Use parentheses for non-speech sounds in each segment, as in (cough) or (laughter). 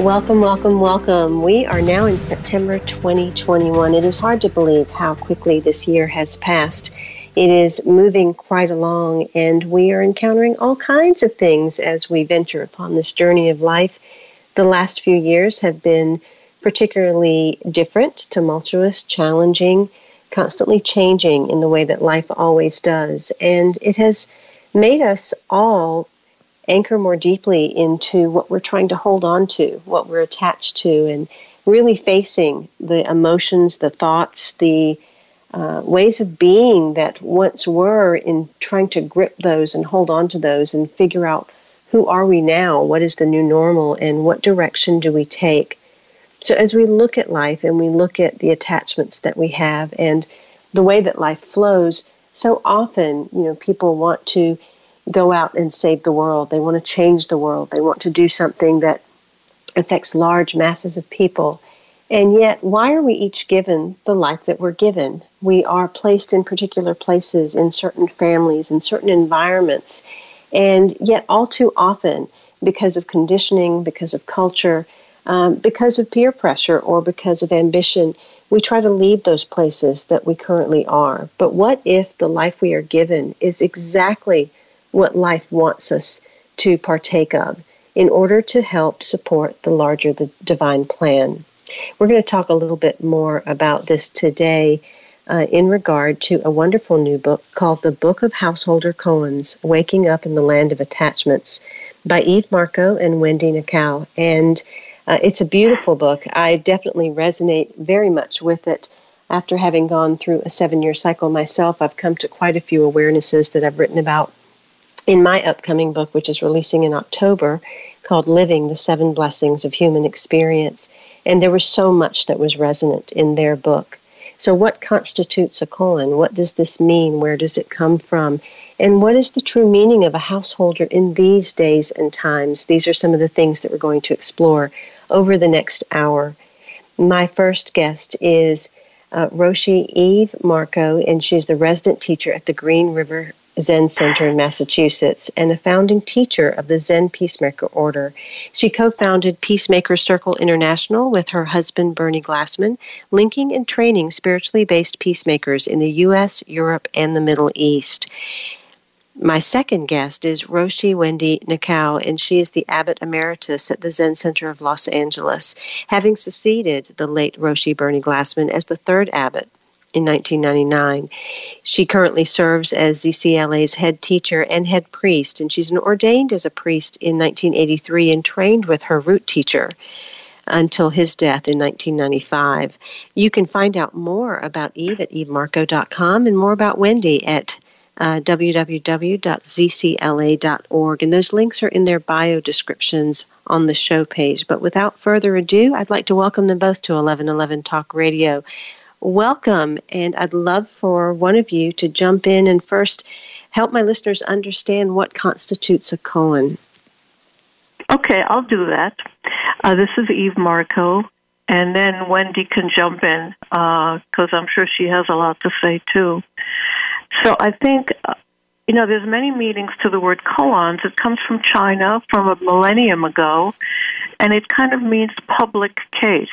Welcome, welcome, welcome. We are now in September 2021. It is hard to believe how quickly this year has passed. It is moving quite along, and we are encountering all kinds of things as we venture upon this journey of life. The last few years have been particularly different, tumultuous, challenging, constantly changing in the way that life always does. And it has made us all anchor more deeply into what we're trying to hold on to, what we're attached to, and really facing the emotions, the thoughts, the uh, ways of being that once were in trying to grip those and hold on to those and figure out who are we now, what is the new normal, and what direction do we take. So, as we look at life and we look at the attachments that we have and the way that life flows, so often, you know, people want to go out and save the world. They want to change the world. They want to do something that affects large masses of people. And yet, why are we each given the life that we're given? We are placed in particular places, in certain families, in certain environments. And yet, all too often, because of conditioning, because of culture, um, because of peer pressure, or because of ambition, we try to leave those places that we currently are. But what if the life we are given is exactly what life wants us to partake of in order to help support the larger the divine plan? We're going to talk a little bit more about this today uh, in regard to a wonderful new book called The Book of Householder Koans Waking Up in the Land of Attachments by Eve Marko and Wendy Nakao. And uh, it's a beautiful book. I definitely resonate very much with it. After having gone through a seven year cycle myself, I've come to quite a few awarenesses that I've written about in my upcoming book, which is releasing in October, called Living the Seven Blessings of Human Experience. And there was so much that was resonant in their book. So, what constitutes a koan? What does this mean? Where does it come from? And what is the true meaning of a householder in these days and times? These are some of the things that we're going to explore over the next hour. My first guest is uh, Roshi Eve Marko, and she's the resident teacher at the Green River Zen Center in Massachusetts and a founding teacher of the Zen Peacemaker Order. She co founded Peacemaker Circle International with her husband, Bernie Glassman, linking and training spiritually based peacemakers in the U.S., Europe, and the Middle East. My second guest is Roshi Wendy Nakao, and she is the abbot emeritus at the Zen Center of Los Angeles, having succeeded the late Roshi Bernie Glassman as the third abbot in 1999. She currently serves as ZCLA's head teacher and head priest, and she's ordained as a priest in 1983 and trained with her root teacher until his death in 1995. You can find out more about Eve at evemarko.com and more about Wendy at uh, www.zcla.org. And those links are in their bio descriptions on the show page. But without further ado, I'd like to welcome them both to 1111 Talk Radio welcome. And I'd love for one of you to jump in and first help my listeners understand what constitutes a koan. Okay, I'll do that. Uh, this is Eve Marko, and then Wendy can jump in because uh, I'm sure she has a lot to say too. So I think, uh, you know, there's many meanings to the word koans. It comes from China from a millennium ago, and it kind of means public case.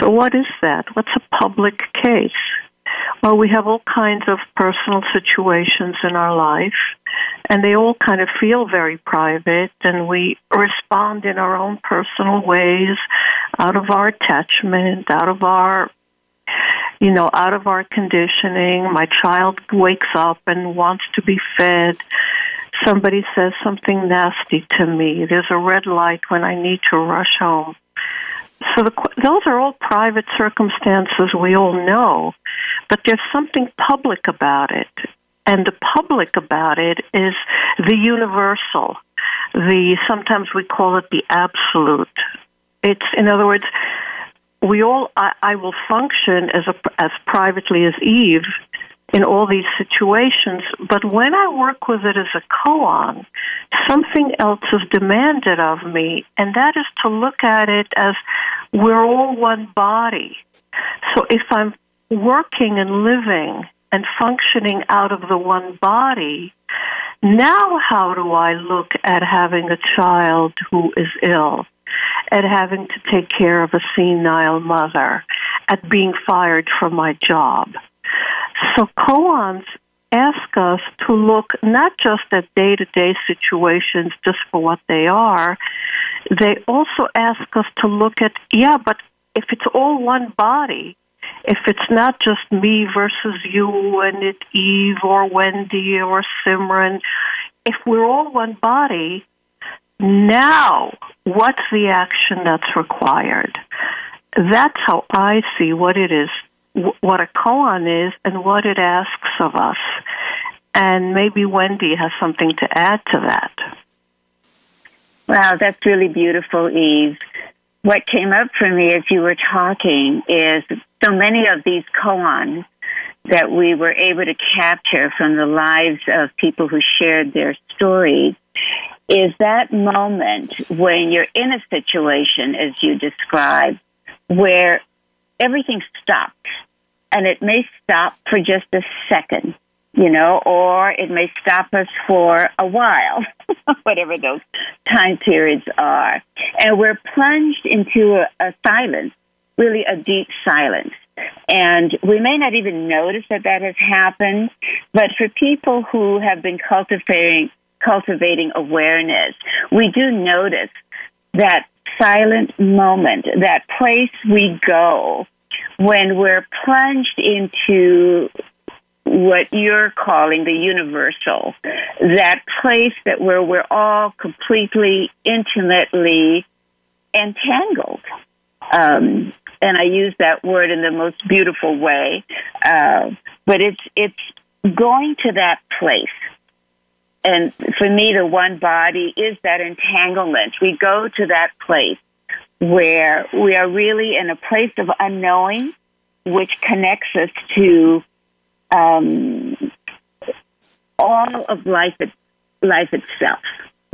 So, what is that? What's a public case? Well, we have all kinds of personal situations in our life, and they all kind of feel very private, and we respond in our own personal ways out of our attachment, out of our you know, out of our conditioning. My child wakes up and wants to be fed. Somebody says something nasty to me. There's a red light when I need to rush home. So the, those are all private circumstances we all know, but there's something public about it. And the public about it is the universal. The sometimes we call it the absolute. It's in other words, we all, I, I will function as a, as privately as Eve in all these situations. But when I work with it as a koan, something else is demanded of me, and that is to look at it as we're all one body. So if I'm working and living and functioning out of the one body, now how do I look at having a child who is ill? At having to take care of a senile mother, at being fired from my job. So koans ask us to look not just at day to day situations just for what they are, they also ask us to look at, yeah, but if it's all one body, if it's not just me versus you and it Eve or Wendy or Simran, if we're all one body, now what's the action that's required? That's how I see what it is what a koan is and what it asks of us. And maybe Wendy has something to add to that. Wow, that's really beautiful, Eve. What came up for me as you were talking is so many of these koans that we were able to capture from the lives of people who shared their stories is that moment when you're in a situation, as you described, where everything stops. And it may stop for just a second, you know, or it may stop us for a while, (laughs) whatever those time periods are. And we're plunged into a, a silence, really a deep silence. And we may not even notice that that has happened, but for people who have been cultivating cultivating awareness, we do notice that silent moment, that place we go when we're plunged into what you're calling the universal, that place that where we're all completely intimately entangled. Um, and I use that word in the most beautiful way. Uh, but it's it's going to that place. And for me, the one body is that entanglement. We go to that place where we are really in a place of unknowing, which connects us to um, all of life, life itself.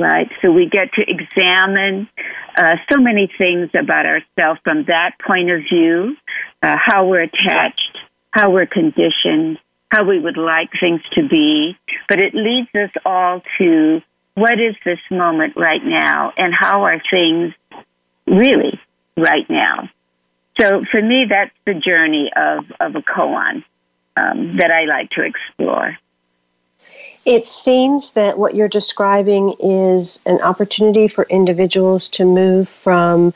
Right, so we get to examine uh, so many things about ourselves from that point of view, uh, how we're attached, how we're conditioned, how we would like things to be. But it leads us all to what is this moment right now, and how are things really right now. So for me, that's the journey of, of a koan um, that I like to explore. It seems that what you're describing is an opportunity for individuals to move from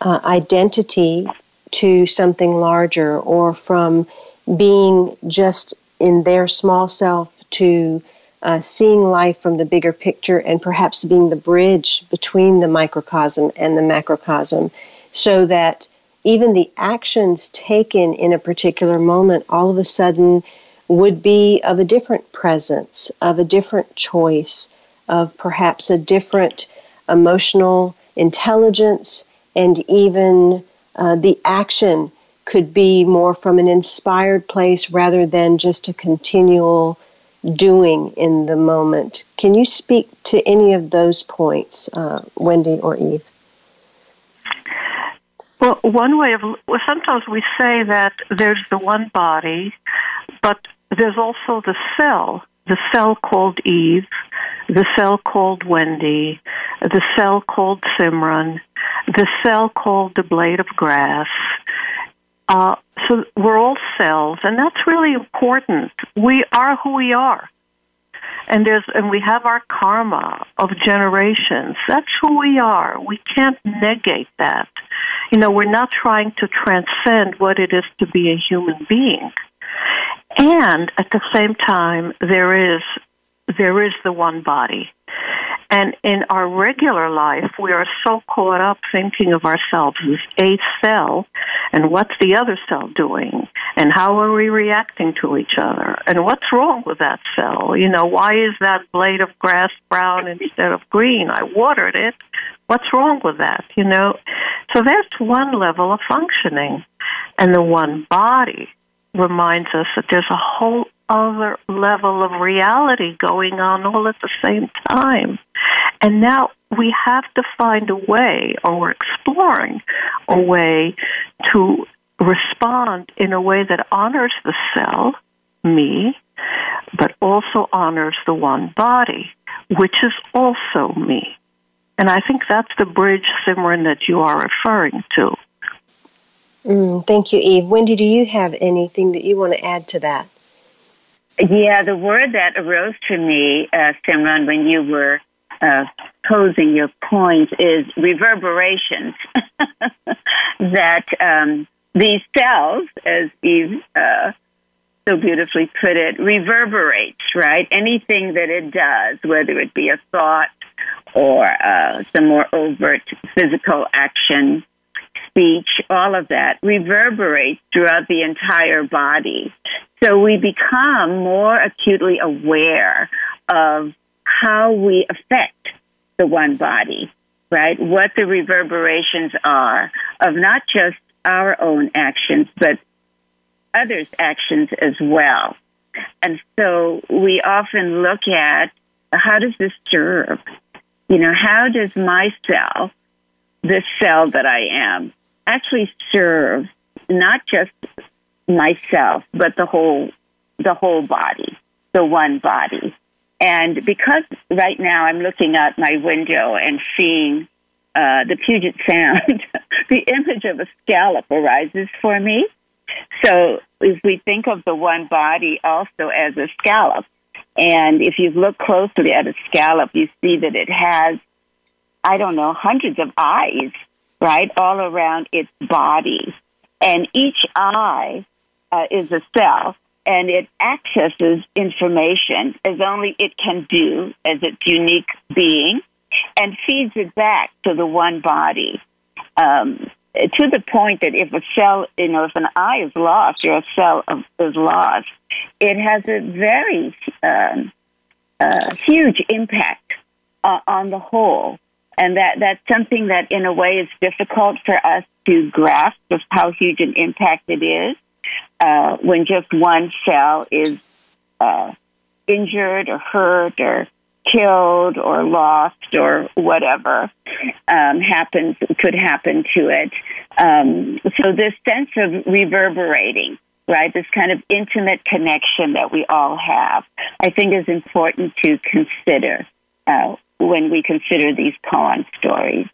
uh, identity to something larger or from being just in their small self to uh, seeing life from the bigger picture and perhaps being the bridge between the microcosm and the macrocosm so that even the actions taken in a particular moment all of a sudden would be of a different presence, of a different choice, of perhaps a different emotional intelligence, and even uh, the action could be more from an inspired place rather than just a continual doing in the moment. Can you speak to any of those points, uh, Wendy or Eve? Well, one way of well, sometimes we say that there's the one body, but there's also the cell, the cell called Eve, the cell called Wendy, the cell called Simran, the cell called the blade of grass, uh, so we're all cells, and that's really important. We are who we are. And there's and we have our karma of generations. That's who we are. We can't negate that. You know, we're not trying to transcend what it is to be a human being. And at the same time, there is there is the one body. And in our regular life, we are so caught up thinking of ourselves as a cell and what's the other cell doing and how are we reacting to each other and what's wrong with that cell? You know, why is that blade of grass brown instead of green? I watered it. What's wrong with that? You know, so that's one level of functioning. And the one body reminds us that there's a whole other level of reality going on all at the same time. And now we have to find a way, or we're exploring a way to respond in a way that honors the cell, me, but also honors the one body, which is also me. And I think that's the bridge, Simran, that you are referring to. Mm, thank you, Eve. Wendy, do you have anything that you want to add to that? Yeah, the word that arose to me, uh, Simran, when you were uh, posing your point is reverberations. (laughs) that um, these cells, as Eve uh, so beautifully put it, reverberates, right? Anything that it does, whether it be a thought or uh, some more overt physical action, speech, all of that reverberates throughout the entire body. So we become more acutely aware of how we affect the one body, right? What the reverberations are of not just our own actions, but others' actions as well. And so we often look at how does this serve? You know, how does my cell, this cell that I am, actually serve not just myself, but the whole the whole body, the one body. And because right now I'm looking out my window and seeing uh, the Puget Sound, (laughs) the image of a scallop arises for me. So if we think of the one body also as a scallop, and if you look closely at a scallop, you see that it has, I don't know, hundreds of eyes, right, all around its body. And each eye uh, is a cell, and it accesses information as only it can do as its unique being and feeds it back to the one body. Um, to the point that if a cell, you know, if an eye is lost or a cell is lost, it has a very um, uh, huge impact uh, on the whole. And that, that's something that, in a way, is difficult for us to grasp of how huge an impact it is uh, when just one cell is uh, injured or hurt or killed or lost or whatever um, happens could happen to it. Um, so this sense of reverberating, right? This kind of intimate connection that we all have, I think is important to consider uh, when we consider these koan stories.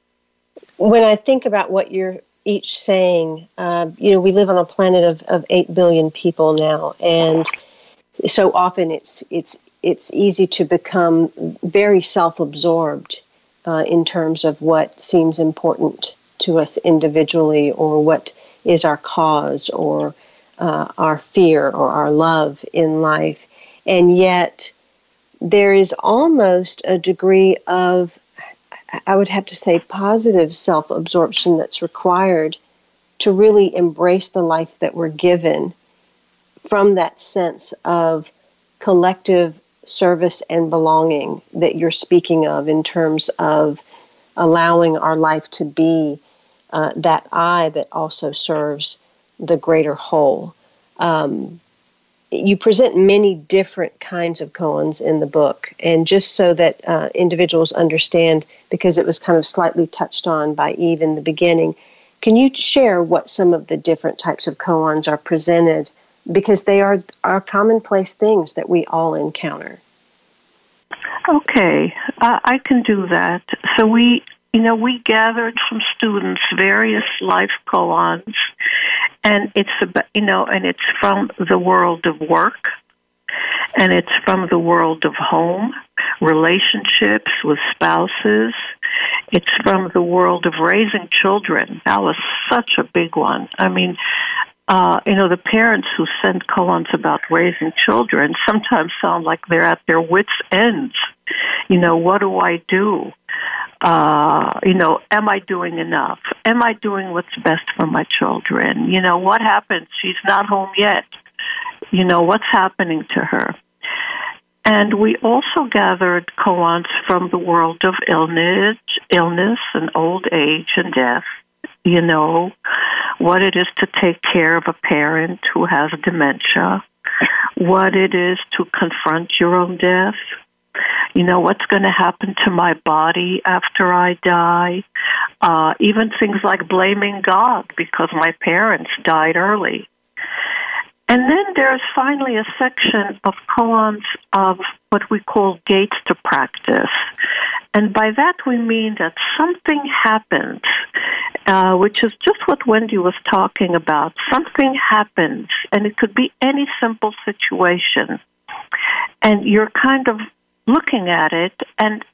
When I think about what you're each saying, uh, you know, we live on a planet of, of eight billion people now, and so often it's it's it's easy to become very self-absorbed uh, in terms of what seems important to us individually, or what is our cause, or uh, our fear, or our love in life, and yet there is almost a degree of I would have to say, positive self absorption that's required to really embrace the life that we're given from that sense of collective service and belonging that you're speaking of in terms of allowing our life to be uh, that I that also serves the greater whole. Um, you present many different kinds of koans in the book, and just so that uh, individuals understand, because it was kind of slightly touched on by Eve in the beginning, can you share what some of the different types of koans are presented? Because they are, are commonplace things that we all encounter. Okay, uh, I can do that. So we, you know, we gathered from students various life koans and it's about, you know, and it's from the world of work, and it's from the world of home, relationships with spouses. It's from the world of raising children. That was such a big one. I mean, uh, you know, the parents who send koans about raising children sometimes sound like they're at their wits' ends. You know, what do I do? Uh, you know, am I doing enough? Am I doing what's best for my children? You know, what happens? She's not home yet. You know, what's happening to her? And we also gathered koans from the world of illness, illness and old age and death. You know, what it is to take care of a parent who has dementia, what it is to confront your own death, you know, what's going to happen to my body after I die, uh, even things like blaming God because my parents died early. And then there's finally a section of koans of what we call gates to practice. And by that we mean that something happens, uh, which is just what Wendy was talking about. Something happens, and it could be any simple situation. And you're kind of looking at it and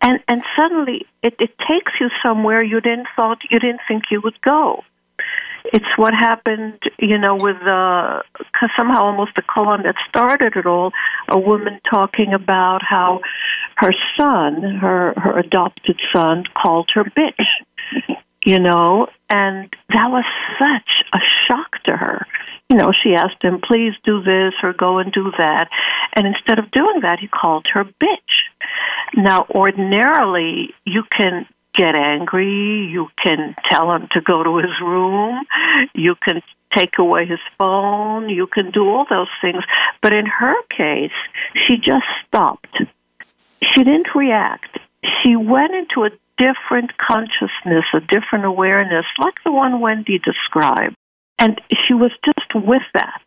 and and suddenly it, it takes you somewhere you didn't thought you didn't think you would go it's what happened, you know, with uh, somehow almost the koan that started it all. A woman talking about how her son, her her adopted son, called her bitch, (laughs) you know, and that was such a shock to her. You know, she asked him, "Please do this or go and do that," and instead of doing that, he called her bitch. Now, ordinarily, you can get angry. You can tell him to go to his room. You can take away his phone. You can do all those things. But in her case, she just stopped. She didn't react. She went into a different consciousness, a different awareness, like the one Wendy described. And she was just with that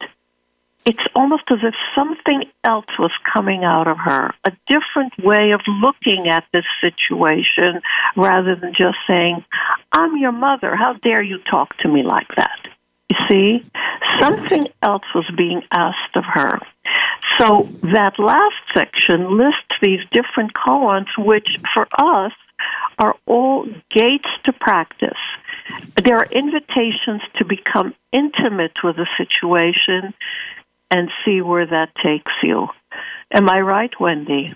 it's almost as if something else was coming out of her, a different way of looking at this situation rather than just saying, I'm your mother. How dare you talk to me like that? You see, something else was being asked of her. So that last section lists these different koans, which for us are all gates to practice. There are invitations to become intimate with the situation and see where that takes you. Am I right, Wendy?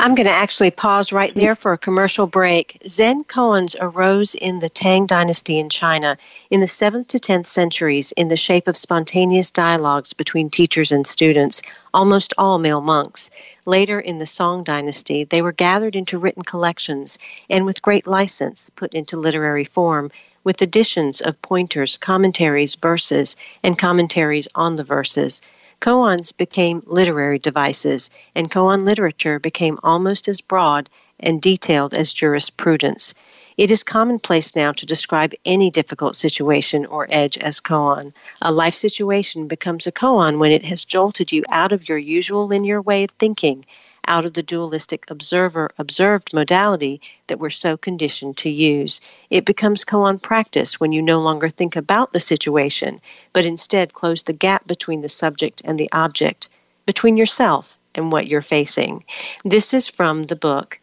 I'm going to actually pause right there for a commercial break. Zen koans arose in the Tang Dynasty in China in the 7th to 10th centuries in the shape of spontaneous dialogues between teachers and students, almost all male monks. Later in the Song Dynasty, they were gathered into written collections and with great license put into literary form with additions of pointers, commentaries, verses, and commentaries on the verses. Koans became literary devices, and koan literature became almost as broad and detailed as jurisprudence. It is commonplace now to describe any difficult situation or edge as koan. A life situation becomes a koan when it has jolted you out of your usual linear way of thinking out of the dualistic observer observed modality that we're so conditioned to use. It becomes koan practice when you no longer think about the situation, but instead close the gap between the subject and the object, between yourself and what you're facing. This is from the book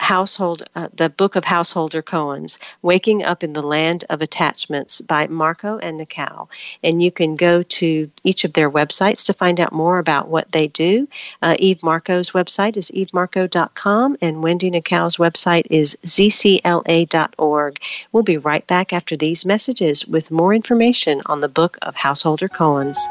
household uh, the book of householder koans waking up in the land of attachments by marko and Nakao and you can go to each of their websites to find out more about what they do. Uh, eve marko's website is evemarko.com and wendy Nakao's website is zcla.org we'll be right back after these messages with more information on the book of householder koans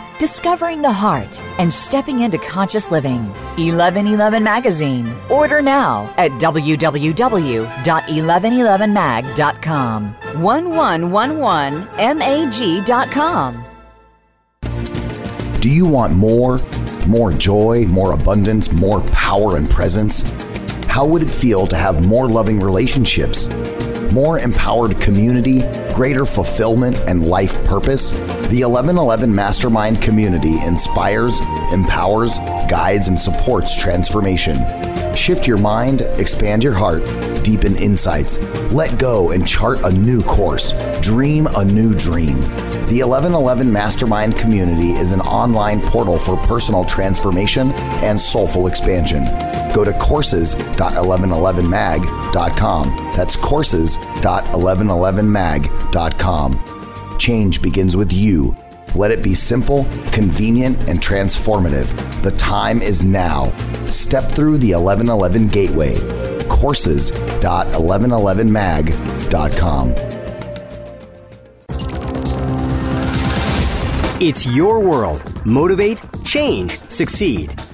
discovering the heart, and stepping into conscious living. 1111 Magazine. Order now at www.1111mag.com. 1111mag.com. Do you want more? More joy, more abundance, more power and presence? How would it feel to have more loving relationships? More empowered community, greater fulfillment, and life purpose? The 1111 Mastermind community inspires, empowers, guides, and supports transformation. Shift your mind, expand your heart, deepen insights, let go and chart a new course, dream a new dream. The 1111 Mastermind community is an online portal for personal transformation and soulful expansion. Go to courses.1111mag.com. That's courses.1111mag.com. Change begins with you. Let it be simple, convenient, and transformative. The time is now. Step through the 1111 gateway. Courses.1111mag.com. It's your world. Motivate, change, succeed.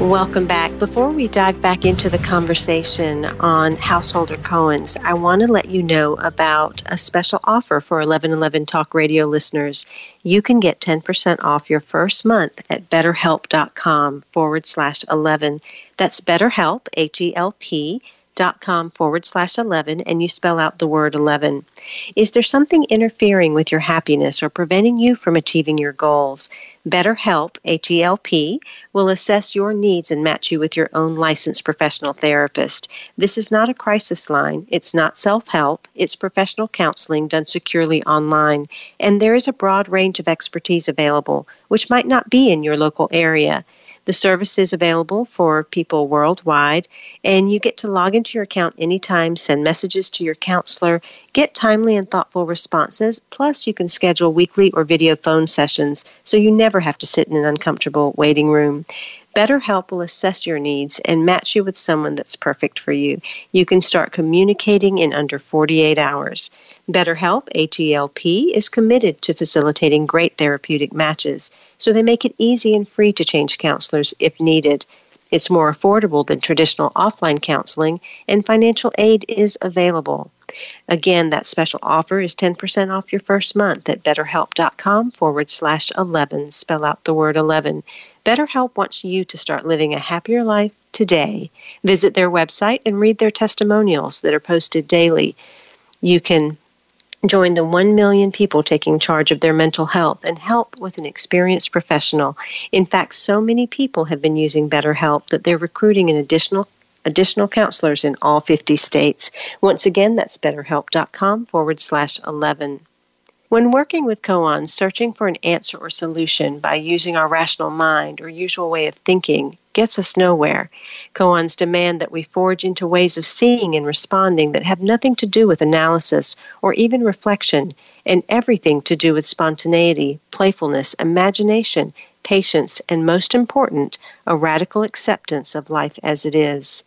Welcome back. Before we dive back into the conversation on householder Koans, I want to let you know about a special offer for 1111 Talk Radio listeners. You can get 10% off your first month at betterhelp.com forward slash 11. That's BetterHelp, H E L P com forward slash 11 and you spell out the word 11. Is there something interfering with your happiness or preventing you from achieving your goals? BetterHelp, H E L P, will assess your needs and match you with your own licensed professional therapist. This is not a crisis line. It's not self help. It's professional counseling done securely online. And there is a broad range of expertise available, which might not be in your local area. The service is available for people worldwide, and you get to log into your account anytime, send messages to your counselor, get timely and thoughtful responses, plus, you can schedule weekly or video phone sessions so you never have to sit in an uncomfortable waiting room. BetterHelp will assess your needs and match you with someone that's perfect for you. You can start communicating in under 48 hours. BetterHelp, H-E-L-P, is committed to facilitating great therapeutic matches, so they make it easy and free to change counselors if needed. It's more affordable than traditional offline counseling, and financial aid is available. Again, that special offer is 10% off your first month at betterhelp.com forward slash 11. Spell out the word 11. BetterHelp wants you to start living a happier life today. Visit their website and read their testimonials that are posted daily. You can join the 1 million people taking charge of their mental health and help with an experienced professional. In fact, so many people have been using BetterHelp that they're recruiting an additional additional counselors in all 50 states. Once again, that's betterhelp.com forward slash 11. When working with koans, searching for an answer or solution by using our rational mind or usual way of thinking gets us nowhere. Koans demand that we forge into ways of seeing and responding that have nothing to do with analysis or even reflection, and everything to do with spontaneity, playfulness, imagination, patience, and most important, a radical acceptance of life as it is.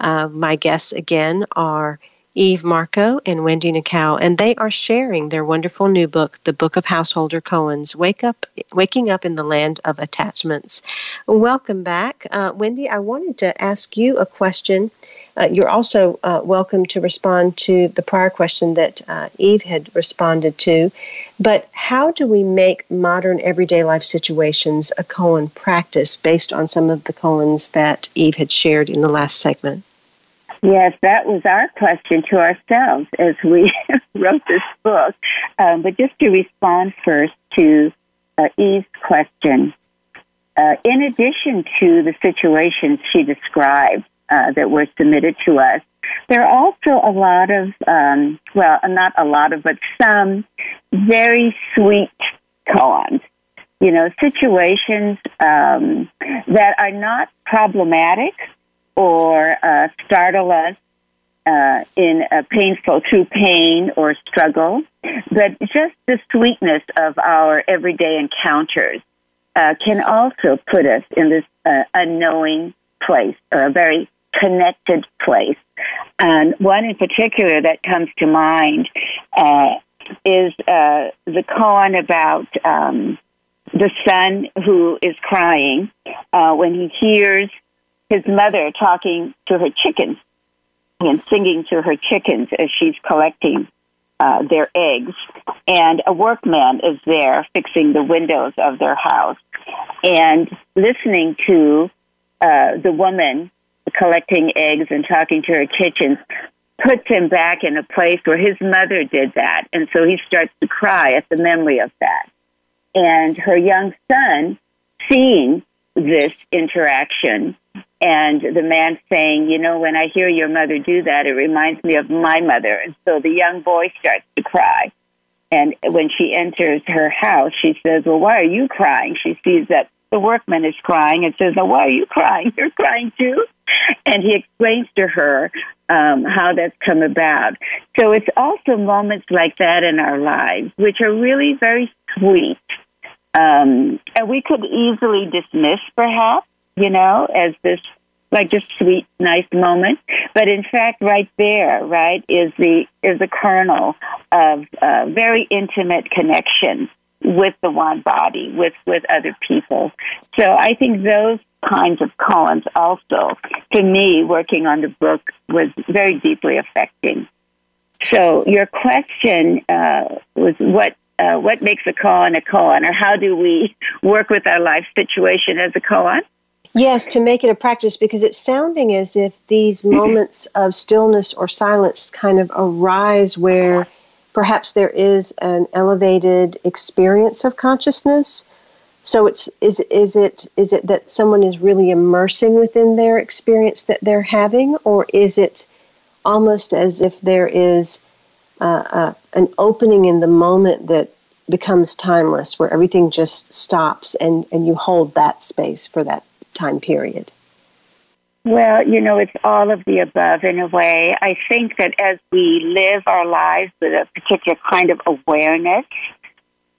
Uh, my guests again are Eve Marko and Wendy Nakao, and they are sharing their wonderful new book, The Book of Householder Koans, Wake Up, Waking Up in the Land of Attachments. Welcome back. Uh, Wendy, I wanted to ask you a question. Uh, you're also uh, welcome to respond to the prior question that uh, Eve had responded to. But how do we make modern everyday life situations a koan practice based on some of the koans that Eve had shared in the last segment? Yes, that was our question to ourselves as we (laughs) wrote this book. Um, but just to respond first to uh, Eve's question, uh, in addition to the situations she described uh, that were submitted to us, there are also a lot of, um, well, not a lot of, but some very sweet koans. You know, situations um, that are not problematic or uh, startle us uh, in a painful, true pain or struggle, but just the sweetness of our everyday encounters uh, can also put us in this uh, unknowing place or a very connected place. And one in particular that comes to mind uh, is uh, the koan about um, the son who is crying uh, when he hears his mother talking to her chickens and singing to her chickens as she's collecting uh, their eggs. And a workman is there fixing the windows of their house and listening to uh, the woman collecting eggs and talking to her chickens puts him back in a place where his mother did that. And so he starts to cry at the memory of that. And her young son, seeing this interaction, and the man saying, You know, when I hear your mother do that, it reminds me of my mother. And so the young boy starts to cry. And when she enters her house, she says, Well, why are you crying? She sees that the workman is crying and says, Now, why are you crying? (laughs) You're crying too? And he explains to her um, how that's come about. So it's also moments like that in our lives, which are really very sweet. Um, and we could easily dismiss, perhaps, you know, as this like this sweet, nice moment. But in fact, right there, right, is the is the kernel of uh, very intimate connection with the one body, with with other people. So I think those kinds of koans also, to me, working on the book was very deeply affecting. So your question uh, was what uh, what makes a koan a koan, or how do we work with our life situation as a koan? Yes, to make it a practice because it's sounding as if these mm-hmm. moments of stillness or silence kind of arise where perhaps there is an elevated experience of consciousness. So it's is is it is it that someone is really immersing within their experience that they're having, or is it almost as if there is uh, uh, an opening in the moment that becomes timeless, where everything just stops and and you hold that space for that time period? Well, you know, it's all of the above in a way. I think that as we live our lives with a particular kind of awareness,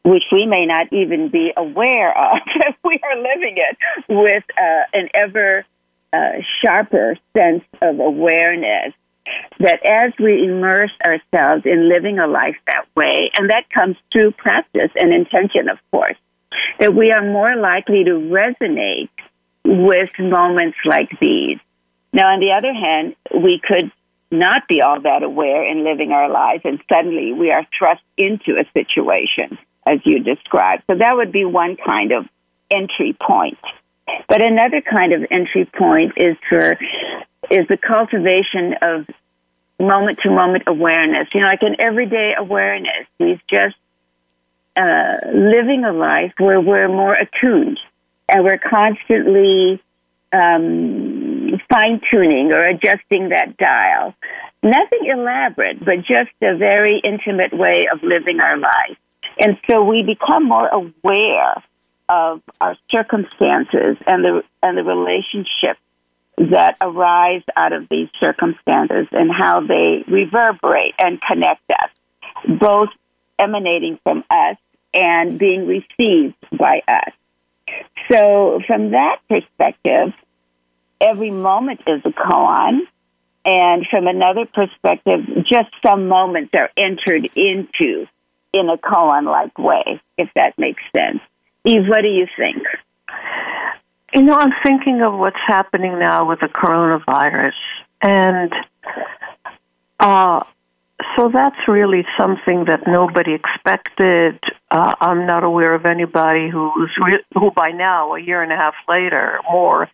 which we may not even be aware of (laughs) if we are living it with uh, an ever uh, sharper sense of awareness, that as we immerse ourselves in living a life that way, and that comes through practice and intention, of course, that we are more likely to resonate with moments like these. Now, on the other hand, we could not be all that aware in living our lives, and suddenly we are thrust into a situation, as you described. So that would be one kind of entry point. But another kind of entry point is for is the cultivation of moment to moment awareness. You know, like an everyday awareness. We've just uh, living a life where we're more attuned and we're constantly um, fine tuning or adjusting that dial. Nothing elaborate, but just a very intimate way of living our life. And so we become more aware of our circumstances and the and the relationships that arise out of these circumstances and how they reverberate and connect us, both emanating from us and being received by us. So, from that perspective, every moment is a koan. And from another perspective, just some moments are entered into in a koan like way, if that makes sense. Eve, what do you think? You know, I'm thinking of what's happening now with the coronavirus. And uh, so that's really something that nobody expected. Uh, I'm not aware of anybody who's re- who by now, a year and a half later, more,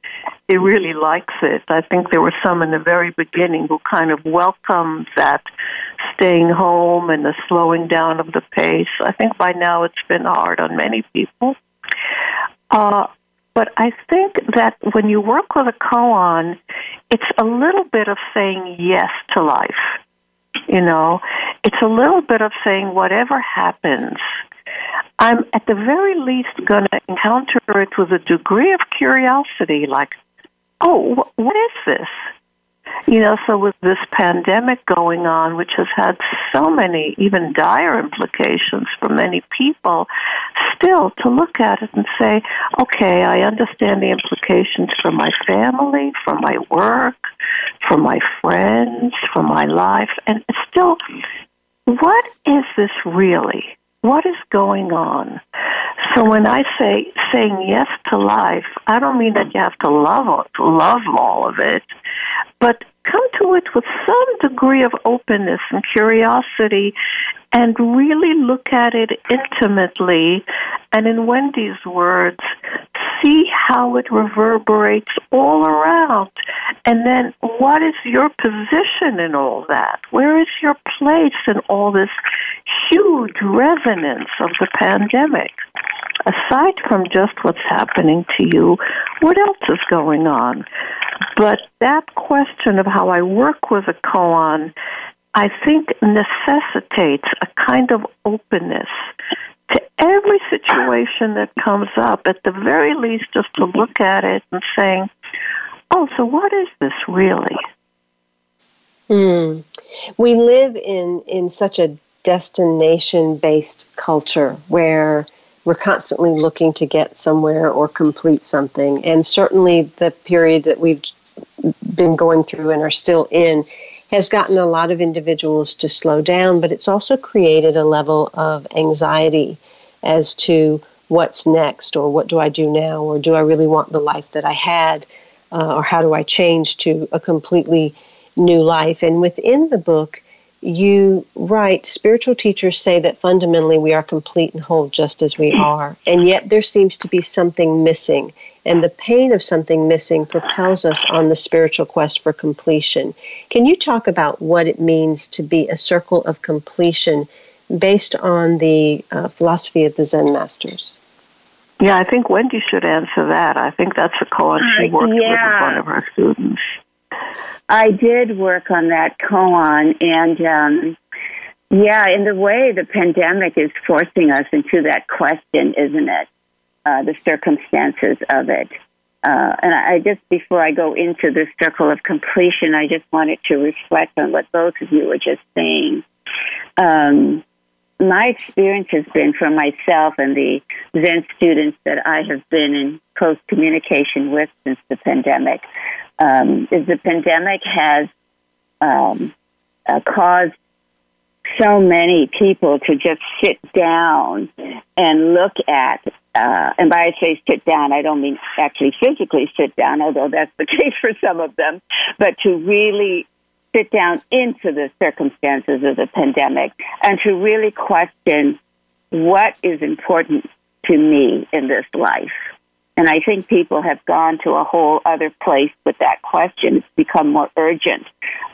he really likes it. I think there were some in the very beginning who kind of welcomed that staying home and the slowing down of the pace. I think by now it's been hard on many people. Uh, But I think that when you work with a koan, it's a little bit of saying yes to life. You know, it's a little bit of saying whatever happens, I'm at the very least going to encounter it with a degree of curiosity, like, oh, what is this? You know, so with this pandemic going on, which has had so many, even dire implications for many people, still to look at it and say, okay, I understand the implications for my family, for my work, for my friends, for my life, and still, what is this really? What is going on? So when I say saying yes to life, I don't mean that you have to love love all of it, but come to it with some degree of openness and curiosity and really look at it intimately and in Wendy's words see how it reverberates all around. And then what is your position in all that? Where is your place in all this huge resonance of the pandemic aside from just what's happening to you what else is going on but that question of how I work with a koan, I think necessitates a kind of openness to every situation that comes up, at the very least, just to look at it and saying, oh, so what is this really? Hmm. We live in, in such a destination based culture where we're constantly looking to get somewhere or complete something. And certainly the period that we've been going through and are still in has gotten a lot of individuals to slow down, but it's also created a level of anxiety as to what's next or what do I do now or do I really want the life that I had uh, or how do I change to a completely new life. And within the book, you write spiritual teachers say that fundamentally we are complete and whole just as we are. And yet there seems to be something missing. And the pain of something missing propels us on the spiritual quest for completion. Can you talk about what it means to be a circle of completion based on the uh, philosophy of the zen masters? Yeah i think wendy should answer that. I think that's a koan she uh, worked uh, yeah. with one of her students I did work on that koan, and um, yeah, in the way the pandemic is forcing us into that question, isn't it? Uh, the circumstances of it. Uh, and I just, before I go into the circle of completion, I just wanted to reflect on what both of you were just saying. Um, my experience has been for myself and the Zen students that I have been in close communication with since the pandemic um, is the pandemic has um, uh, caused so many people to just sit down and look at uh, and by I say sit down, I don't mean actually physically sit down, although that's the (laughs) case for some of them, but to really sit down into the circumstances of the pandemic and to really question what is important to me in this life. And I think people have gone to a whole other place with that question. It's become more urgent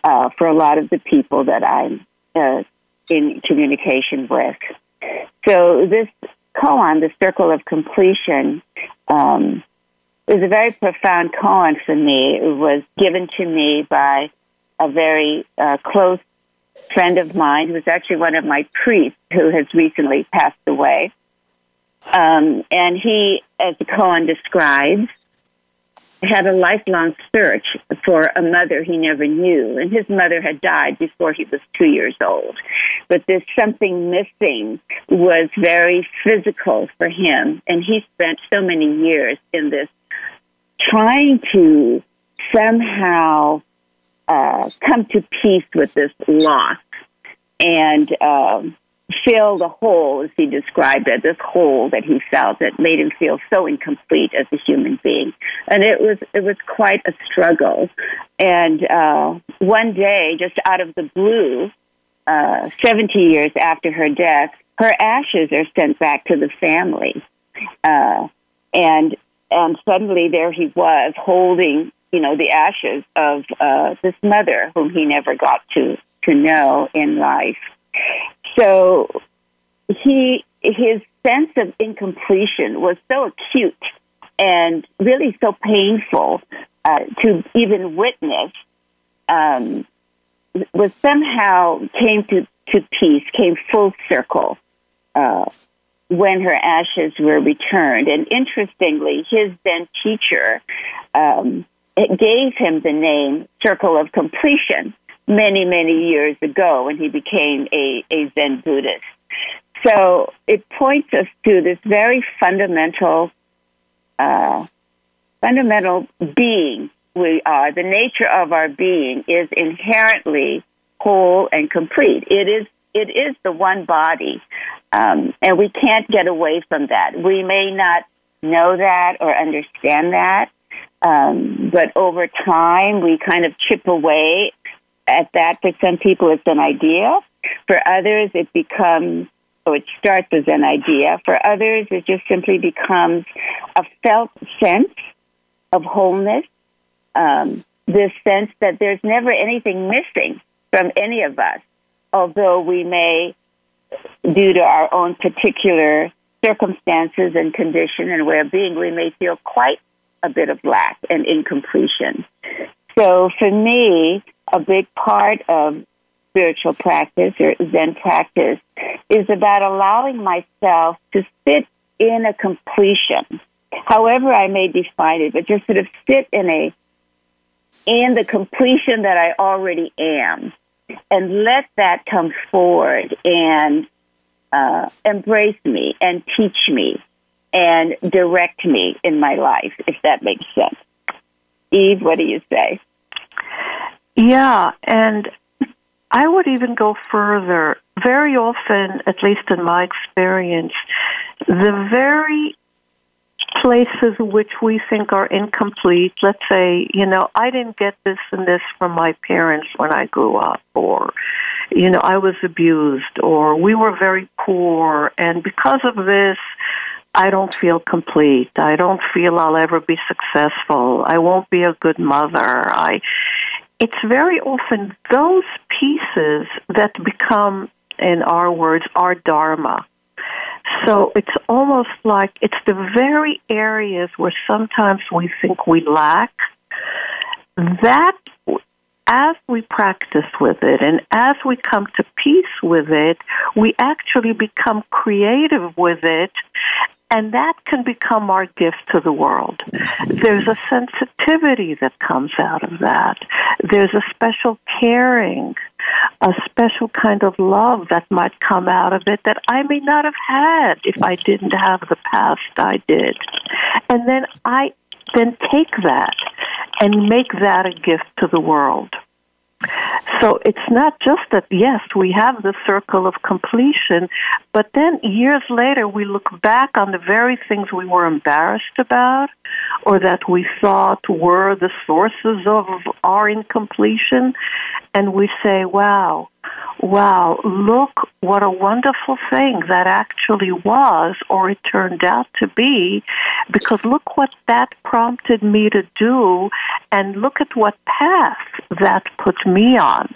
uh, for a lot of the people that I'm uh, in communication with. So this koan, the circle of completion, um, is a very profound koan for me. It was given to me by a very uh, close friend of mine who was actually one of my priests who has recently passed away. Um, and he, as the koan describes, had a lifelong search for a mother he never knew. And his mother had died before he was two years old. But this something missing was very physical for him. And he spent so many years in this trying to somehow uh, come to peace with this loss. And um, fill the hole, as he described it, this hole that he felt that made him feel so incomplete as a human being. And it was it was quite a struggle. And uh, one day, just out of the blue, uh, 70 years after her death, her ashes are sent back to the family. Uh, and and suddenly there he was holding, you know, the ashes of uh, this mother whom he never got to to know in life. So he his sense of incompletion was so acute and really so painful uh, to even witness um, was somehow came to, to peace, came full circle uh, when her ashes were returned. And interestingly, his then teacher um, gave him the name Circle of Completion many, many years ago when he became a, a Zen Buddhist. So it points us to this very fundamental, uh, fundamental being we are. The nature of our being is inherently whole and complete. It is it is the one body, um, and we can't get away from that. We may not know that or understand that, um, but over time we kind of chip away at that. For some people, it's an idea. For others, it becomes so it starts as an idea. For others, it just simply becomes a felt sense of wholeness, um, this sense that there's never anything missing from any of us, although we may, due to our own particular circumstances and condition and of being, we may feel quite a bit of lack and incompletion. So for me, a big part of spiritual practice or Zen practice is about allowing myself to sit in a completion, however I may define it, but just sort of sit in a in the completion that I already am, and let that come forward and uh, embrace me and teach me and direct me in my life, if that makes sense. Eve, what do you say? Yeah, and I would even go further. Very often, at least in my experience, the very places which we think are incomplete, let's say, you know, I didn't get this and this from my parents when I grew up, or, you know, I was abused, or we were very poor, and because of this, I don't feel complete. I don't feel I'll ever be successful. I won't be a good mother. I it's very often those pieces that become, in our words, our dharma. So it's almost like it's the very areas where sometimes we think we lack. That, as we practice with it and as we come to peace with it, we actually become creative with it and that can become our gift to the world. There's a sensitivity that comes out of that. There's a special caring, a special kind of love that might come out of it that I may not have had if I didn't have the past I did. And then I then take that and make that a gift to the world. So it's not just that, yes, we have the circle of completion, but then years later we look back on the very things we were embarrassed about or that we thought were the sources of our incompletion, and we say, wow, wow, look what a wonderful thing that actually was or it turned out to be, because look what that prompted me to do, and look at what path that put me on.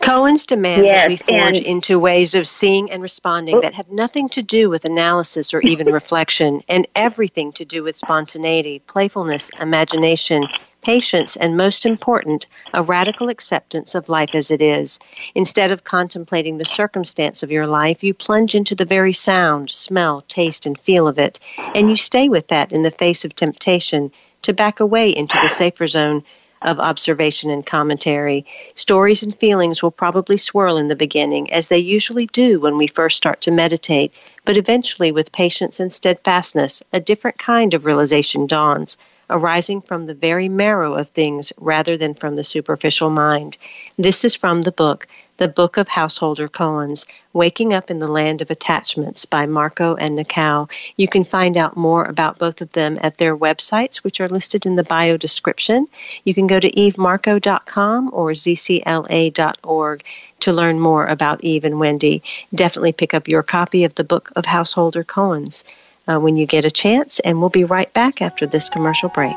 Koans demand yes, that we forge into ways of seeing and responding that have nothing to do with analysis or even (laughs) reflection, and everything to do with spontaneity, playfulness, imagination, patience, and most important, a radical acceptance of life as it is. Instead of contemplating the circumstance of your life, you plunge into the very sound, smell, taste, and feel of it, and you stay with that in the face of temptation to back away into the safer zone of observation and commentary. Stories and feelings will probably swirl in the beginning, as they usually do when we first start to meditate, but eventually, with patience and steadfastness, a different kind of realization dawns arising from the very marrow of things rather than from the superficial mind. This is from the book, The Book of Householder Koans Waking Up in the Land of Attachments by Marko and Nakao. You can find out more about both of them at their websites, which are listed in the bio description. You can go to evemarko.com or zcla.org to learn more about Eve and Wendy. Definitely pick up your copy of the Book of Householder Koans uh, when you get a chance, and we'll be right back after this commercial break.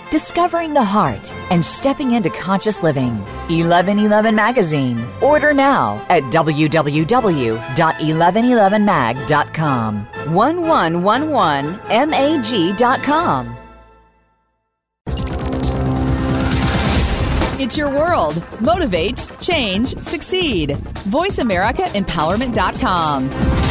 discovering the heart, and stepping into conscious living. 1111 Magazine. Order now at www.1111mag.com. 1111mag.com. It's your world. Motivate, change, succeed. VoiceAmericaEmpowerment.com.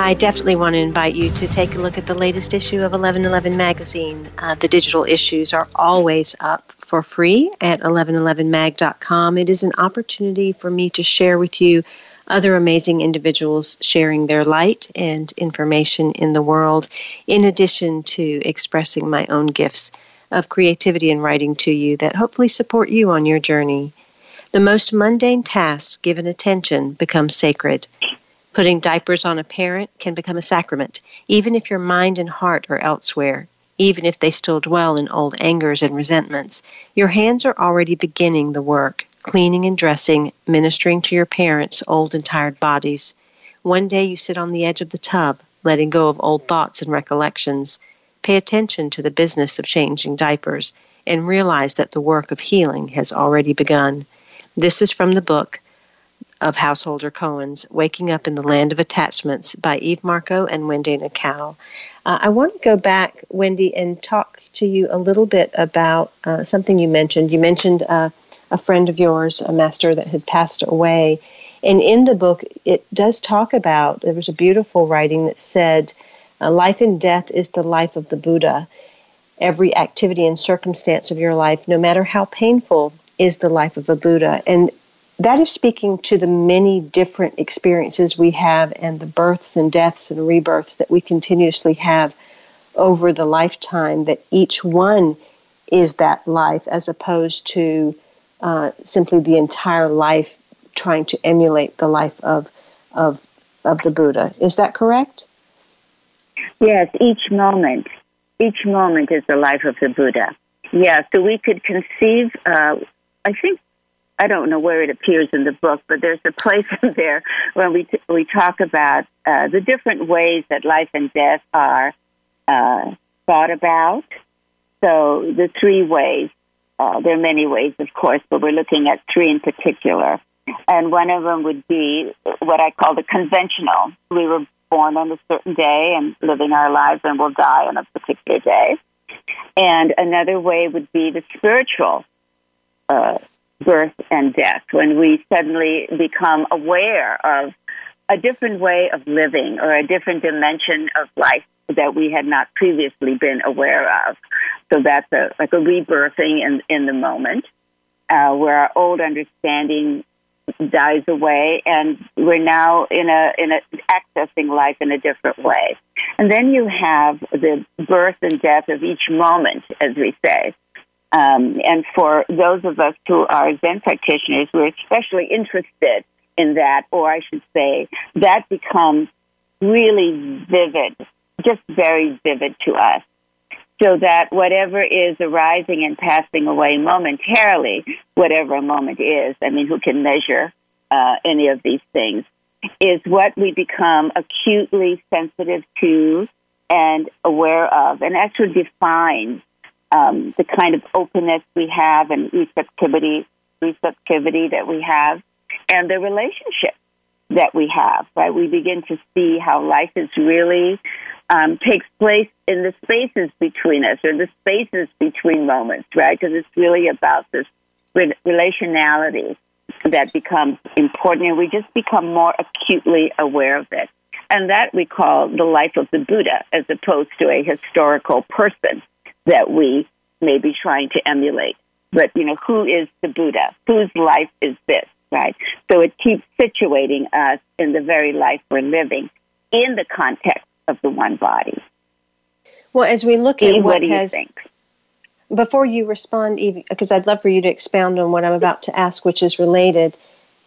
I definitely want to invite you to take a look at the latest issue of 1111 magazine. Uh, the digital issues are always up for free at 1111mag.com. It is an opportunity for me to share with you other amazing individuals sharing their light and information in the world, in addition to expressing my own gifts of creativity and writing to you that hopefully support you on your journey. The most mundane tasks given attention become sacred. Putting diapers on a parent can become a sacrament, even if your mind and heart are elsewhere, even if they still dwell in old angers and resentments. Your hands are already beginning the work, cleaning and dressing, ministering to your parents' old and tired bodies. One day you sit on the edge of the tub, letting go of old thoughts and recollections. Pay attention to the business of changing diapers and realize that the work of healing has already begun. This is from the book of Householder Koans, Waking Up in the Land of Attachments by Eve Marko and Wendy Nakao. Uh, I want to go back, Wendy, and talk to you a little bit about uh, something you mentioned. You mentioned uh, a friend of yours, a master that had passed away. And in the book, it does talk about, there was a beautiful writing that said, uh, Life and death is the life of the Buddha. Every activity and circumstance of your life, no matter how painful, is the life of a Buddha. And that is speaking to the many different experiences we have and the births and deaths and rebirths that we continuously have over the lifetime, that each one is that life as opposed to uh, simply the entire life trying to emulate the life of, of, of the Buddha. Is that correct? Yes, each moment. Each moment is the life of the Buddha. Yeah, so we could conceive, uh, I think I don't know where it appears in the book, but there's a place (laughs) in there where we t- we talk about uh, the different ways that life and death are uh, thought about. So the three ways. Uh, there are many ways, of course, but we're looking at three in particular. And one of them would be what I call the conventional. We were born on a certain day and living our lives, and we'll die on a particular day. And another way would be the spiritual uh, birth and death, when we suddenly become aware of a different way of living or a different dimension of life that we had not previously been aware of. So that's a, like a rebirthing in, in the moment, uh, where our old understanding dies away and we're now in a in a accessing life in a different way and then you have the birth and death of each moment as we say um, and for those of us who are zen practitioners we're especially interested in that or i should say that becomes really vivid just very vivid to us. So that whatever is arising and passing away momentarily, whatever a moment is, I mean, who can measure uh, any of these things, is what we become acutely sensitive to and aware of, and actually defines um, the kind of openness we have and receptivity, receptivity that we have, and the relationship that we have. Right, we begin to see how life is really um, takes place in the spaces between us or the spaces between moments, right? Because it's really about this relationality that becomes important, and we just become more acutely aware of it. And that we call the life of the Buddha, as opposed to a historical person that we may be trying to emulate. But, you know, who is the Buddha? Whose life is this, right? So it keeps situating us in the very life we're living in the context of the one body. Well, as we look at Eve, what, what has, think? before you respond, Eve, because I'd love for you to expound on what I'm about to ask, which is related.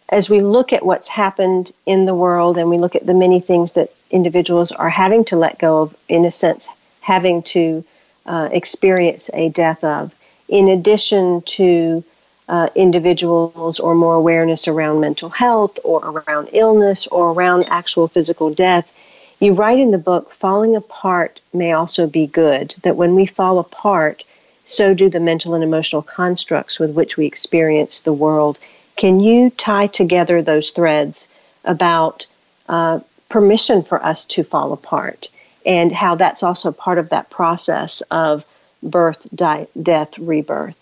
As we look at what's happened in the world and we look at the many things that individuals are having to let go of, in a sense, having to uh, experience a death of, in addition to uh, individuals or more awareness around mental health or around illness or around actual physical death, you write in the book, falling apart may also be good, that when we fall apart, so do the mental and emotional constructs with which we experience the world. Can you tie together those threads about uh, permission for us to fall apart and how that's also part of that process of birth, death, rebirth?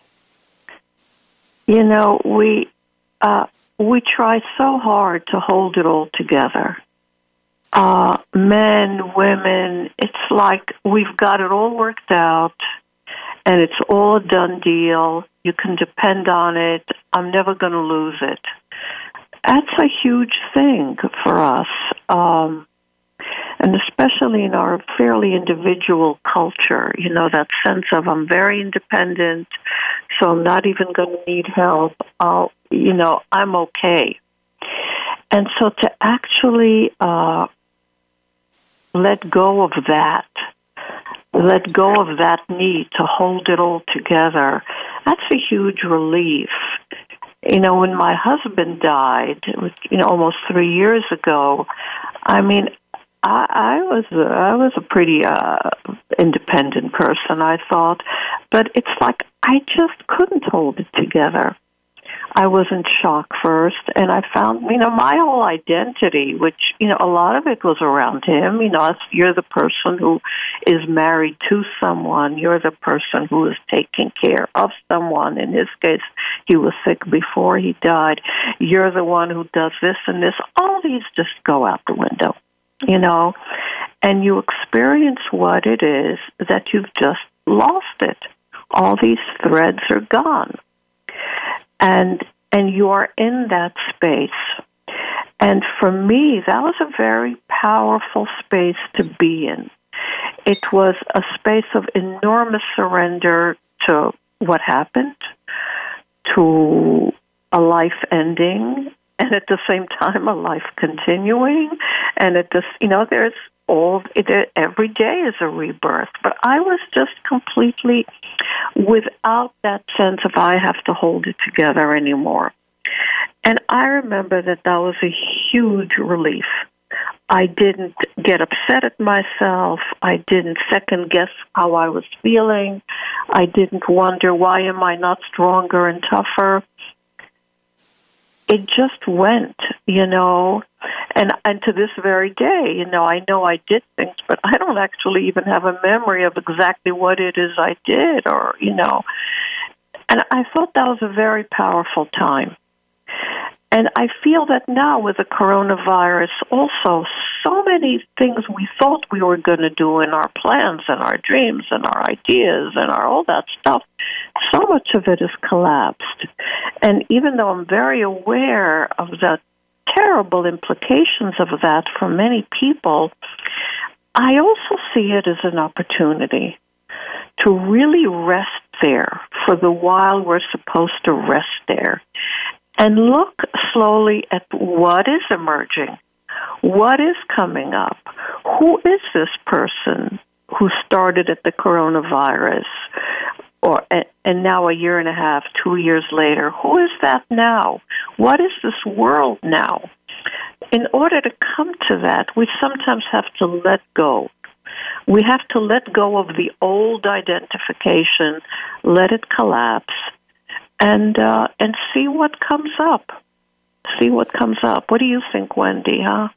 You know, we uh, we try so hard to hold it all together uh, men, women. It's like we've got it all worked out and it's all a done deal. You can depend on it. I'm never going to lose it. That's a huge thing for us. Um, and especially in our fairly individual culture, you know, that sense of I'm very independent, so I'm not even going to need help. I'll, you know, I'm okay. And so to actually uh, let go of that, let go of that need to hold it all together, that's a huge relief. You know, when my husband died, you know, almost three years ago, I mean, I, I was I was a pretty uh, independent person, I thought, but it's like I just couldn't hold it together. I was in shock first, and I found, you know, my whole identity, which, you know, a lot of it was around him. You know, you're the person who is married to someone. You're the person who is taking care of someone. In his case, he was sick before he died. You're the one who does this and this. All these just go out the window, you know, and you experience what it is that you've just lost it. All these threads are gone and and you are in that space. And for me, that was a very powerful space to be in. It was a space of enormous surrender to what happened, to a life ending, and at the same time a life continuing. And at this, you know, there's all it, every day is a rebirth. But I was just completely without that sense of I have to hold it together anymore. And I remember that that was a huge relief. I didn't get upset at myself. I didn't second guess how I was feeling. I didn't wonder why am I not stronger and tougher it just went, you know, and and to this very day, you know, I know I did things, but I don't actually even have a memory of exactly what it is I did, or you know, And I thought that was a very powerful time. And I feel that now with the coronavirus, also, so many things we thought we were going to do in our plans and our dreams and our ideas and our all that stuff, so much of it has collapsed. And even though I'm very aware of the terrible implications of that for many people, I also see it as an opportunity to really rest there for the while we're supposed to rest there and look slowly at what is emerging, what is coming up, who is this person who started at the coronavirus, or and now a year and a half, two years later, who is that now? What is this world now? In order to come to that, we sometimes have to let go. We have to let go of the old identification, let it collapse, and uh, and see what comes up. See what comes up. What do you think, Wendy? Huh?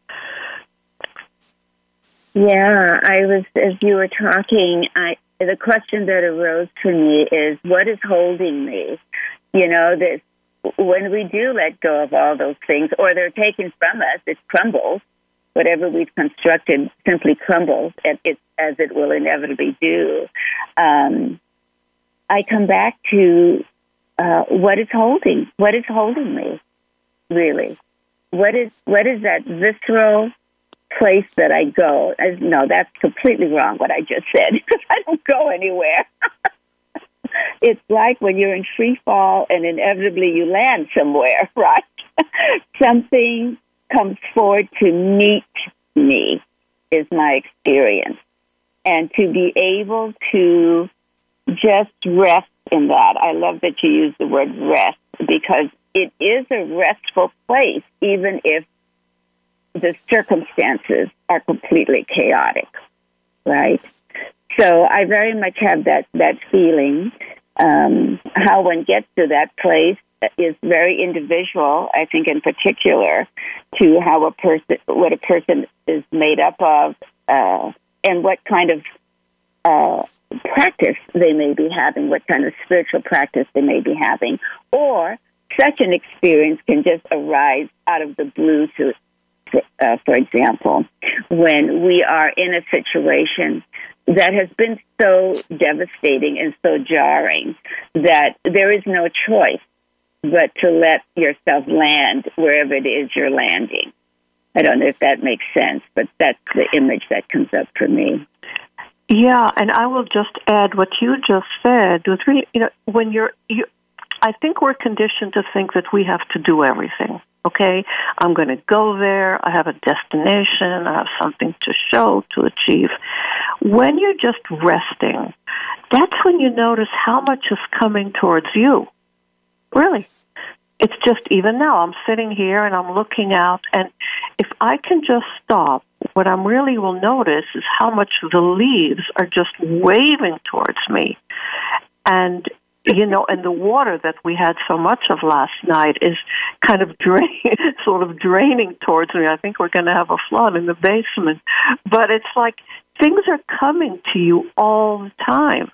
Yeah, I was as you were talking. I the question that arose for me is, what is holding me? You know, that when we do let go of all those things, or they're taken from us, it crumbles. Whatever we've constructed simply crumbles, and it, as it will inevitably do. Um, I come back to uh, what is holding what is holding me really? What is what is that visceral place that I go? As, no that's completely wrong what I just said. Because (laughs) I don't go anywhere. (laughs) It's like when you're in free fall and inevitably you land somewhere (laughs) right? Something comes forward to meet me is my experience. And to be able to just rest in that. I love that you use the word rest because it is a restful place, even if the circumstances are completely chaotic, right? So I very much have that that feeling. Um, how one gets to that place is very individual. I think, in particular, to how a person, what a person is made up of, uh, and what kind of uh, practice they may be having, what kind of spiritual practice they may be having, or such an experience can just arise out of the blue. To, uh, for example, when we are in a situation that has been so devastating and so jarring that there is no choice but to let yourself land wherever it is you're landing. I don't know if that makes sense, but that's the image that comes up for me. Yeah, and I will just add what you just said. Was really, you know, when you're, you, I think we're conditioned to think that we have to do everything. Okay, I'm going to go there. I have a destination. I have something to show, to achieve. When you're just resting, that's when you notice how much is coming towards you. Really, it's just even now. I'm sitting here and I'm looking out, and if I can just stop what I'm really will notice is how much the leaves are just waving towards me. And you know, and the water that we had so much of last night is kind of (laughs) drain, sort of draining towards me. I think we're going to have a flood in the basement, but it's like things are coming to you all the time.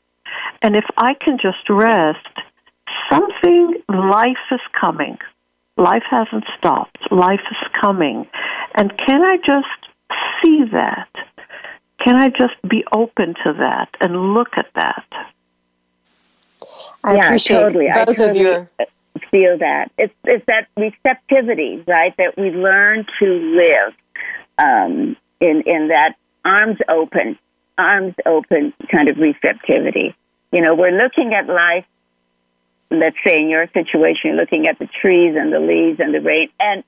And if I can just rest, something, life is coming. Life hasn't stopped. Life is coming. And can I just see that? Can I just be open to that and look at that? I yeah, appreciate totally. both I totally of your feel that. It's it's that receptivity, right? That we learn to live um, in in that arms open, arms open kind of receptivity. You know, we're looking at life. Let's say in your situation, you're looking at the trees and the leaves and the rain, and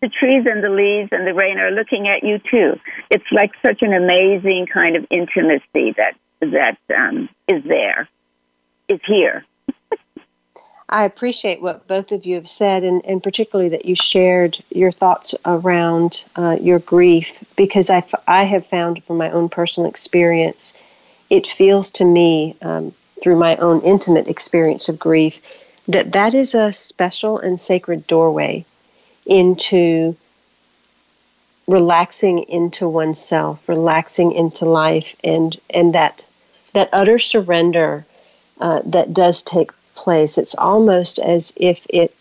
the trees and the leaves and the rain are looking at you too. It's like such an amazing kind of intimacy that that um, is there, is here. I appreciate what both of you have said, and, and particularly that you shared your thoughts around uh, your grief, because I, f- I have found from my own personal experience, it feels to me, um, through my own intimate experience of grief, that that is a special and sacred doorway into relaxing into oneself, relaxing into life, and and that that utter surrender uh, that does take place. It's almost as if it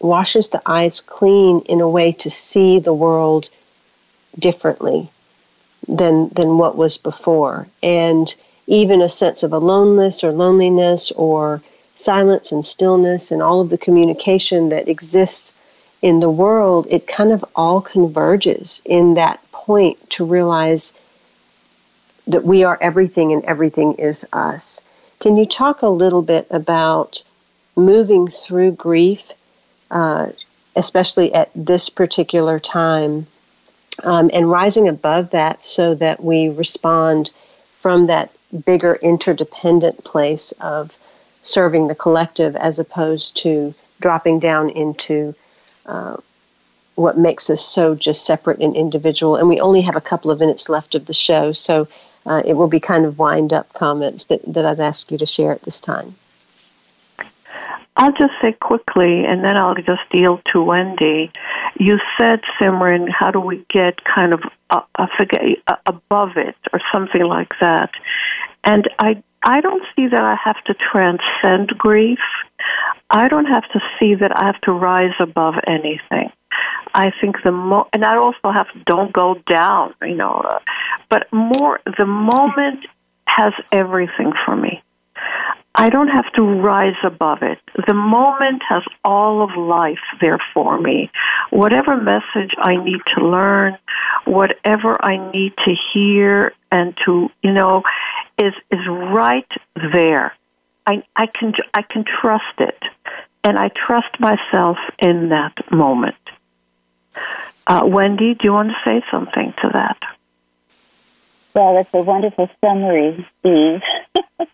washes the eyes clean in a way to see the world differently than than what was before. And even a sense of aloneness or loneliness or silence and stillness and all of the communication that exists in the world, it kind of all converges in that point to realize that we are everything and everything is us. Can you talk a little bit about moving through grief, uh, especially at this particular time, um, and rising above that so that we respond from that bigger interdependent place of serving the collective as opposed to dropping down into uh, what makes us so just separate and individual. And we only have a couple of minutes left of the show, so uh, it will be kind of wind up comments that, that I'd ask you to share at this time. I'll just say quickly, and then I'll just deal to Wendy. You said, Simran, how do we get kind of uh, uh, forget, uh, above it or something like that? And I, I don't see that I have to transcend grief. I don't have to see that I have to rise above anything. I think the mo and I also have don't go down, you know, uh, but more the moment has everything for me. I don't have to rise above it. The moment has all of life there for me. Whatever message I need to learn, whatever I need to hear and to, you know, is is right there. I I can I can trust it. And I trust myself in that moment. Uh, Wendy, do you want to say something to that? Well, that's a wonderful summary, Steve. (laughs)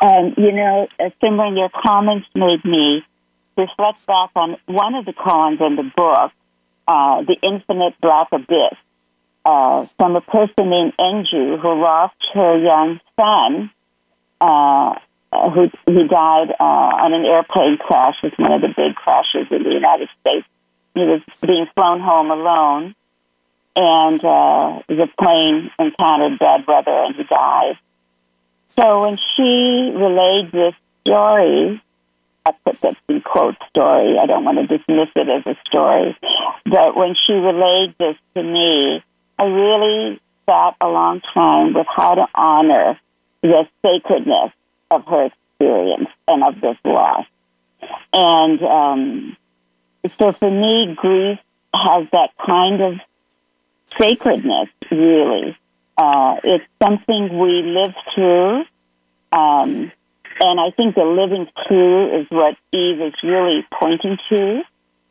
um, you know, uh, Simran, your comments made me reflect back on one of the koans in the book, uh, The Infinite Black Abyss, uh, from a person named Enju who lost her young son, uh, who, who died uh, on an airplane crash. Was one of the big crashes in the United States. He was being flown home alone, and uh, the plane encountered bad weather, and he died. So when she relayed this story, I put that in quote story. I don't want to dismiss it as a story, but when she relayed this to me, I really sat a long time with how to honor the sacredness of her experience and of this loss. And um, so for me, grief has that kind of sacredness, really. Uh, it's something we live through. Um, and I think the living through is what Eve is really pointing to,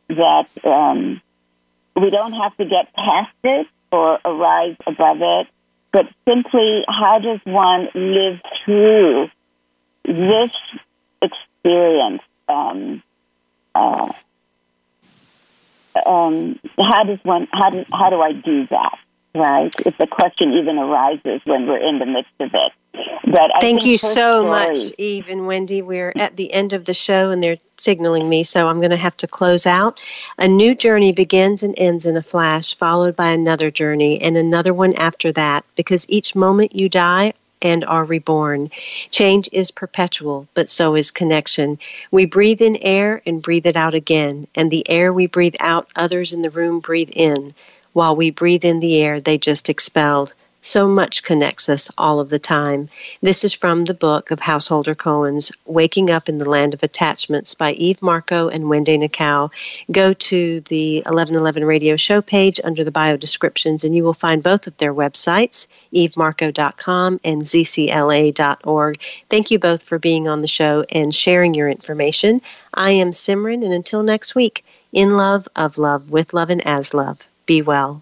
that um, we don't have to get past it or arise above it, but simply how does one live through this experience? Um, uh, um, how does one how do how do I do that? Right? If the question even arises when we're in the midst of it. But I thank you so story, much, Eve and Wendy. We're at the end of the show, and they're signaling me, so I'm going to have to close out. A new journey begins and ends in a flash, followed by another journey and another one after that. Because each moment you die and are reborn. Change is perpetual, but so is connection. We breathe in air and breathe it out again, and the air we breathe out, others in the room breathe in. While we breathe in the air they just expelled. So much connects us all of the time. This is from the book of Householder Koans Waking Up in the Land of Attachments by Eve Marko and Wendy Nakao. Go to the 1111 radio show page under the bio descriptions and you will find both of their websites, evemarko.com and zcla.org. Thank you both for being on the show and sharing your information. I am Simran, and until next week, in love, of love, with love, and as love. Be well.